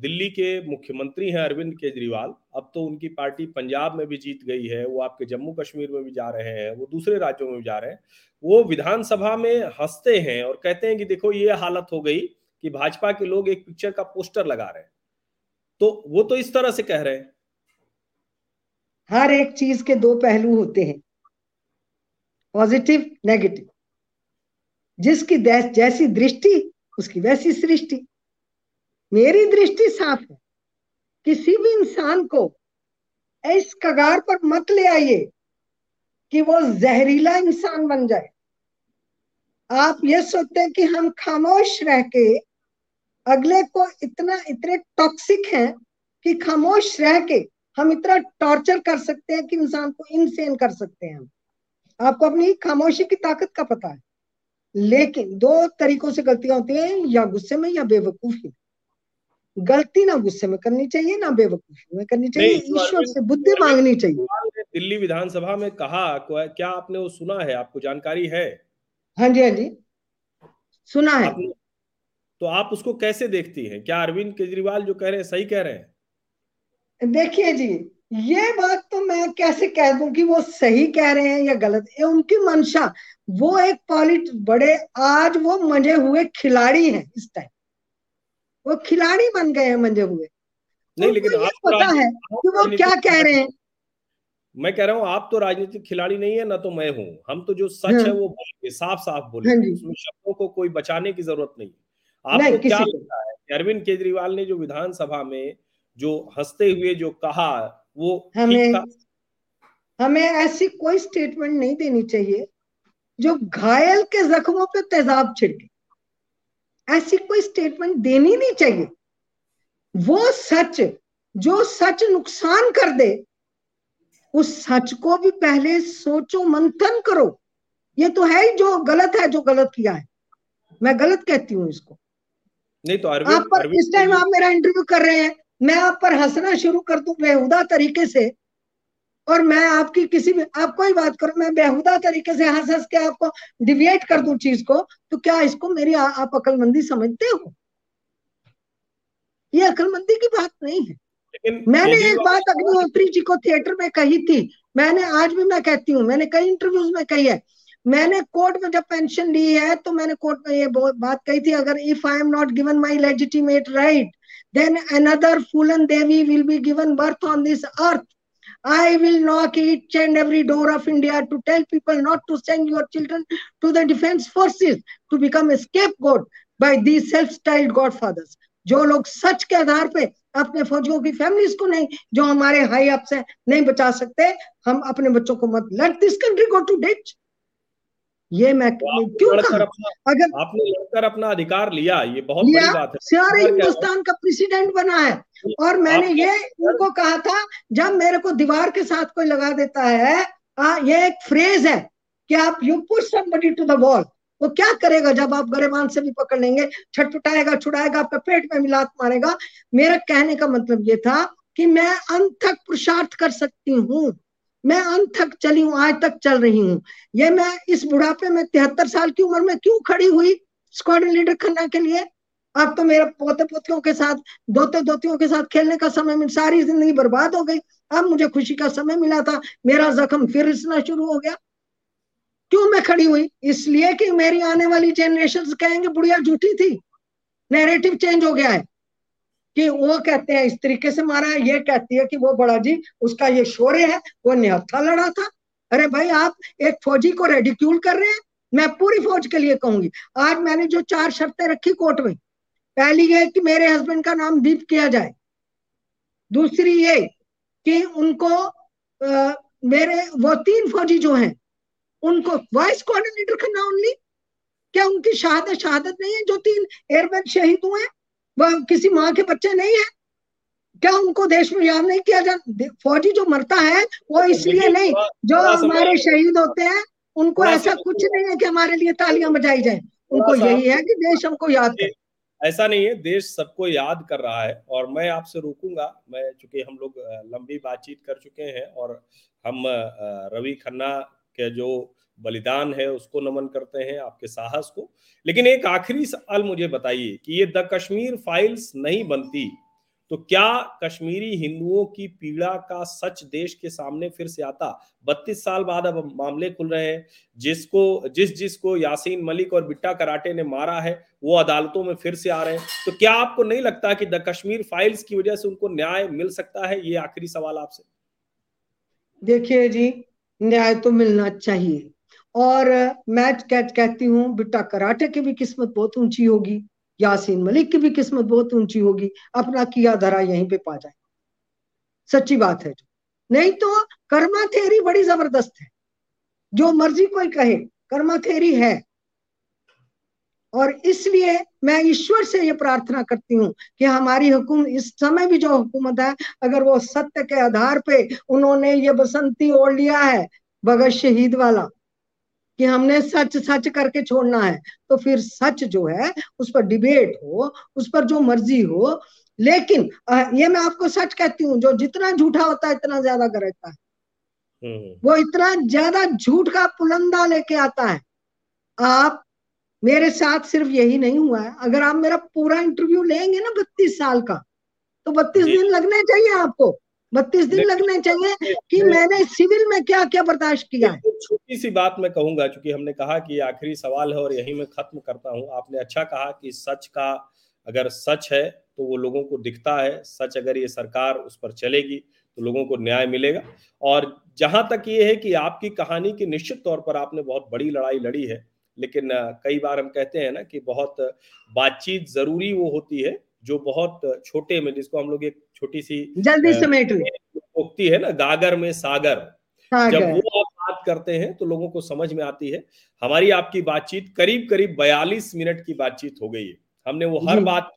दिल्ली के मुख्यमंत्री हैं अरविंद केजरीवाल। अब तो उनकी पार्टी पंजाब में भी जीत गई है, वो आपके जम्मू कश्मीर में भी जा रहे हैं, वो दूसरे राज्यों में भी जा रहे हैं। वो विधानसभा में हँसते हैं और कहते हैं कि देखो, ये हालत हो गई कि भाजपा के लोग एक पिक्चर का पोस्टर लगा रहे हैं। तो वो तो इस तरह से कह रहे हैं। हर एक चीज़ के दो पहलू होते हैं, पॉजिटिव, नेगेटिव। जिसकी जैसी दृष्टि, उसकी वैसी सृष्टि। मेरी दृष्टि साफ़ है। किसी भी इंसान को इस कगार पर मत ले आइए कि वो जहरीला इंसान बन जाए। आप ये सोचते हैं कि हम खामोश रह के अगले को इतना, इतने टॉक्सिक हैं कि खामोश रह के हम इतना टॉर्चर कर सकते हैं कि इंसान को इनसेन कर सकते हैं हम। आपको अपनी खामोशी की ताकत का पता है। लेकिन दो तरीकों से गलतियाँ होती हैं, या गुस्से में या बेवकूफ़ी गलती ना गुस्से में करनी चाहिए ना बेवकूफ़ी में करनी चाहिए ईश्वर से बुद्धि मांगनी चाहिए। दिल्ली विधानसभा में कहा क्या आपने वो सुना है? आपको जानकारी है? हाँ जी हाँ जी। सुना है। तो आप उसको कैसे देखती हैं? क्या अरविंद केजरीवाल जो कह रहे हैं सही कह रहे हैं? देखिए जी ये बात तो मैं कैसे कह दूँ कि वो सही कह रहे हैं या गलत? ये उनकी मंशा वो एक पॉलिट बड़े आज वो मज़े हुए खिलाड़ी हैं इस टाइम वो खिलाड़ी बन गए हैं मंजे हुए। नहीं लेकिन आप पता है कि वो क्या कह रहे हैं। मैं कह रहा हूँ आप तो राजनीतिक खिलाड़ी नहीं है ना तो मैं हूँ। हम तो जो सच हाँ। है वो बोलेंगे साफ़ साफ़ बोलेंगे। हाँ उसमें शब्दों को कोई बचाने की ज़रूरत नहीं आपको क्या लगता है अरविंद केजरीवाल ने जो विधानसभा में जो हँसते हुए जो कहा वो हमें हमें ऐसी कोई स्टेटमेंट नहीं देनी चाहिए जो घायल के जख्मों पे तेजाब छिड़के। ऐसी कोई स्टेटमेंट देनी नहीं चाहिए। वो सच जो सच नुकसान कर दे उस सच को भी पहले सोचो मंथन करो। ये तो है ही जो गलत है जो गलत किया है। मैं गलत कहती हूँ इसको। नहीं तो आप पर इस टाइम आप मेरा इंटरव्यू कर रहे हैं। मैं आप पर हंसना शुरू कर दू बेहुदा तरीके से। और मैं आपकी किसी भी आप कोई बात करो मैं बेहुदा तरीके से हंस हंस के आपको डिविएट कर दू चीज़ को तो क्या इसको मेरी आ, आप अकलमंदी समझते हो? ये अकलमंदी की बात नहीं है। मैंने एक बात अग्निहोत्री जी को थिएटर में कही थी मैंने आज भी मैं कहती हूँ मैंने कई इंटरव्यूज़ में कही है। मैंने कोर्ट में जब पेंशन ली है तो मैंने कोर्ट में ये बात कही थी अगर if I am not given my legitimate right then another Phoolan Devi will be given birth on this earth. I will knock each and every door of India to tell people not to send your children to the defense forces to become a scapegoat by these self-styled godfathers. जो लोग सच के आधार पे अपने फौजियों की families को नहीं जो हमारे हाई अप्स से नहीं बचा सकते हम अपने बच्चों को मत let this country go to ditch ये मैं क्यों कहा अगर आपने लड़कर अपना अधिकार लिया ये बहुत बड़ी बात है। सारे हिंदुस्तान का प्रेसिडेंट बना है। और मैंने ये उनको कहा था जब मेरे को दीवार के साथ कोई लगा देता है आ, ये एक फ्रेज है कि आप you push somebody to the wall वो क्या करेगा जब आप गरेबान से भी पकड़ लेंगे छटपटाएगा छुड़ाएगा आपका पेट में मिलात मारेगा? मेरा कहने का मतलब ये था कि मैं अंत तक पुरुषार्थ कर सकती हूँ। मैं अंत तक चली हूँ, आज तक चल रही हूँ। ये मैं इस बुढ़ापे में तिहत्तर साल की उम्र में क्यों खड़ी हुई स्क्वाड लीडर करने के लिए? अब तो मेरे पोते पोतियों के साथ, दोते दोतियों के साथ खेलने का समय मिल, सारी ज़िंदगी बर्बाद हो गई। अब मुझे खुशी का समय मिला था, मेरा जख्म फिर रिसना शुरू हो गया। क्यों मैं खड़ी हुई? इसलिए कि मेरी आने वाली जनरेशन कहेंगे, बुढ़िया झूठी थी नैरेटिव चेंज हो गया है। कि वो कहते हैं इस तरीके से मारा है ये कहती है कि वो बड़ा जी उसका ये शोर्य है वो निहत्था लड़ा था। अरे भाई आप एक फौजी को रेडिक्यूल कर रहे हैं। मैं पूरी फौज के लिए कहूँगी। आज मैंने जो चार शर्तें रखी कोर्ट में पहली ये कि मेरे हस्बैंड का नाम दीप किया जाए। दूसरी ये कि उनको आ, मेरे वो तीन फौजी जो हैं उनको वाइस कोऑर्डिनेटर करना ओनली क्या उनकी शहादत शहादत नहीं है जो तीन एयरमैन शहीद हुए हैं? वह किसी माँ के बच्चे नहीं है। क्या उनको देश में याद नहीं किया जाता फौजी जो मरता है वो इसलिए नहीं जो हमारे शहीद होते हैं उनको ऐसा कुछ नहीं है कि हमारे लिए तालियाँ बजाई जाए। उनको यही है कि देश हमको याद करे ऐसा नहीं है देश सबको याद कर रहा है और मैं आपसे रोकूँगा मैं चूँकि हम लोग लंबी बातचीत कर चुके हैं और हम रवि खन्ना के जो बलिदान है, उसको नमन करते हैं, आपके साहस को। लेकिन एक आखिरी सवाल मुझे बताइए कि ये द कश्मीर फाइल्स नहीं बनती तो क्या कश्मीरी हिंदुओं की पीड़ा का सच देश के सामने फिर से आता? बत्तीस साल बाद अब मामले खुल रहे हैं, जिसको, जिस, जिसको यासीन मलिक और बिट्टा कराटे ने मारा है, वो अदालतों में फिर से आ रहे हैं। तो क्या आपको नहीं लगता कि द कश्मीर फाइल्स की वजह से उनको न्याय मिल सकता है? ये आखिरी सवाल आपसे। देखिए जी, न्याय तो मिलना चाहिए। और मैं कह, कहती हूँ बिट्टा कराटे की भी किस्मत बहुत ऊँची होगी यासीन मलिक की भी किस्मत बहुत ऊँची होगी अपना किया धरा यहीं पे पा जाए। सच्ची बात है नहीं तो कर्मा थेरी बड़ी ज़बरदस्त है। जो मर्ज़ी कोई कहे कर्मा थेरी है। और इसलिए मैं ईश्वर से ये प्रार्थना करती हूँ कि हमारी हुकूम इस समय भी जो हुकूमत है अगर वो सत्य के आधार पे उन्होंने ये बसंती ओढ़ लिया है भगत शहीद वाला कि हमने सच सच करके छोड़ना है तो फिर सच जो है उस पर डिबेट हो उस पर जो मर्ज़ी हो लेकिन ये मैं आपको सच कहती हूँ जो जितना झूठा होता है इतना ज़्यादा गरजता है। हम्म। वो इतना ज़्यादा झूठ का पुलंदा लेके आता है। आप मेरे साथ सिर्फ़ यही नहीं हुआ है। अगर आप मेरा पूरा इंटरव्यू लेंगे ना बत्तीस साल का तो बत्तीस दिन लगने चाहिए आपको। बत्तीस दिन लगने चाहिए कि मैंने सिविल में क्या क्या बर्दाश्त किया है? छोटी सी बात मैं कहूँगा क्योंकि हमने कहा कि आखिरी सवाल है और यही मैं खत्म करता हूँ। आपने अच्छा कहा कि सच का अगर सच है तो वो लोगों को दिखता है। सच अगर ये सरकार उस पर चलेगी तो लोगों को न्याय मिलेगा। और जहाँ तक ये है कि आपकी कहानी की निश्चित तौर पर आपने बहुत बड़ी लड़ाई लड़ी है लेकिन कई बार हम कहते हैं ना कि बहुत बातचीत ज़रूरी वो होती है जो बहुत छोटे में जिसको हम लोग एक छोटी सी जल्दी समेट उगती है ना गागर में सागर। जब वो आप बात करते हैं तो लोगों को समझ में आती है हमारी आपकी बातचीत करीब करीब बयालीस मिनट की बातचीत हो गई है। हमने वो हर बात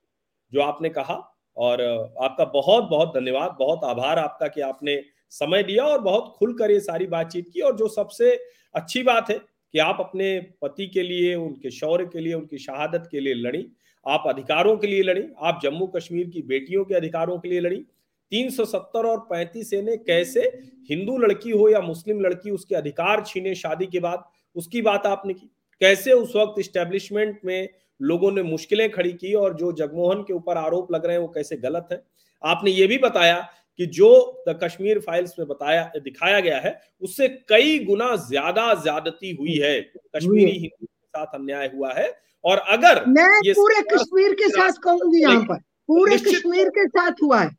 जो आपने कहा और आपका बहुत बहुत धन्यवाद बहुत आभार आपका कि आपने समय दिया और बहुत खुलकर ये सारी बातचीत की। और जो सबसे अच्छी बात है कि आप अपने पति के लिए उनके शौर्य के लिए उनकी शहादत के लिए लड़ी। आप अधिकारों के लिए लड़ी आप जम्मू कश्मीर की बेटियों के अधिकारों के लिए लड़ी। 370 और 35 ने कैसे हिंदू लड़की हो या मुस्लिम लड़की उसके अधिकार छीने शादी के बाद उसकी बात आपने की। कैसे उस वक्त इस्टेब्लिशमेंट में लोगों ने मुश्किलें खड़ी की और जो जगमोहन के ऊपर आरोप लग रहे हैं वो कैसे गलत है? आपने ये भी बताया कि जो द कश्मीर फाइल्स में बताया दिखाया गया है उससे कई गुना ज़्यादा ज्यादती हुई है। कश्मीरी हिंदू के साथ अन्याय हुआ है। और अगर मैं पूरे कश्मीर के साथ कहूँगी यहाँ पर। पूरे कश्मीर के साथ हुआ है।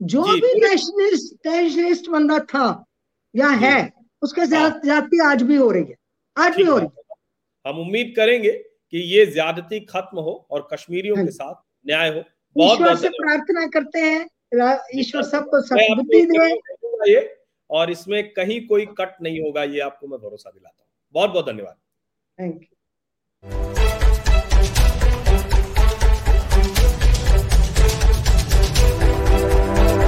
जो भी नेशनलिस्ट नेशनलिस्ट बंदा था या है उसके साथ हाँ। ज्यादती आज भी हो रही है। आज भी हो रही है। हम उम्मीद करेंगे कि ये ज्यादती खत्म हो और कश्मीरियों हाँ। के साथ न्याय हो। बहुत ईश्वर से प्रार्थना करते हैं। ईश्वर सबको सद्बुद्धि दे। और इसमें कहीं कोई कट नहीं होगा ये आपको मैं भरोसा दिलाता हूँ। बहुत बहुत धन्यवाद। Thank you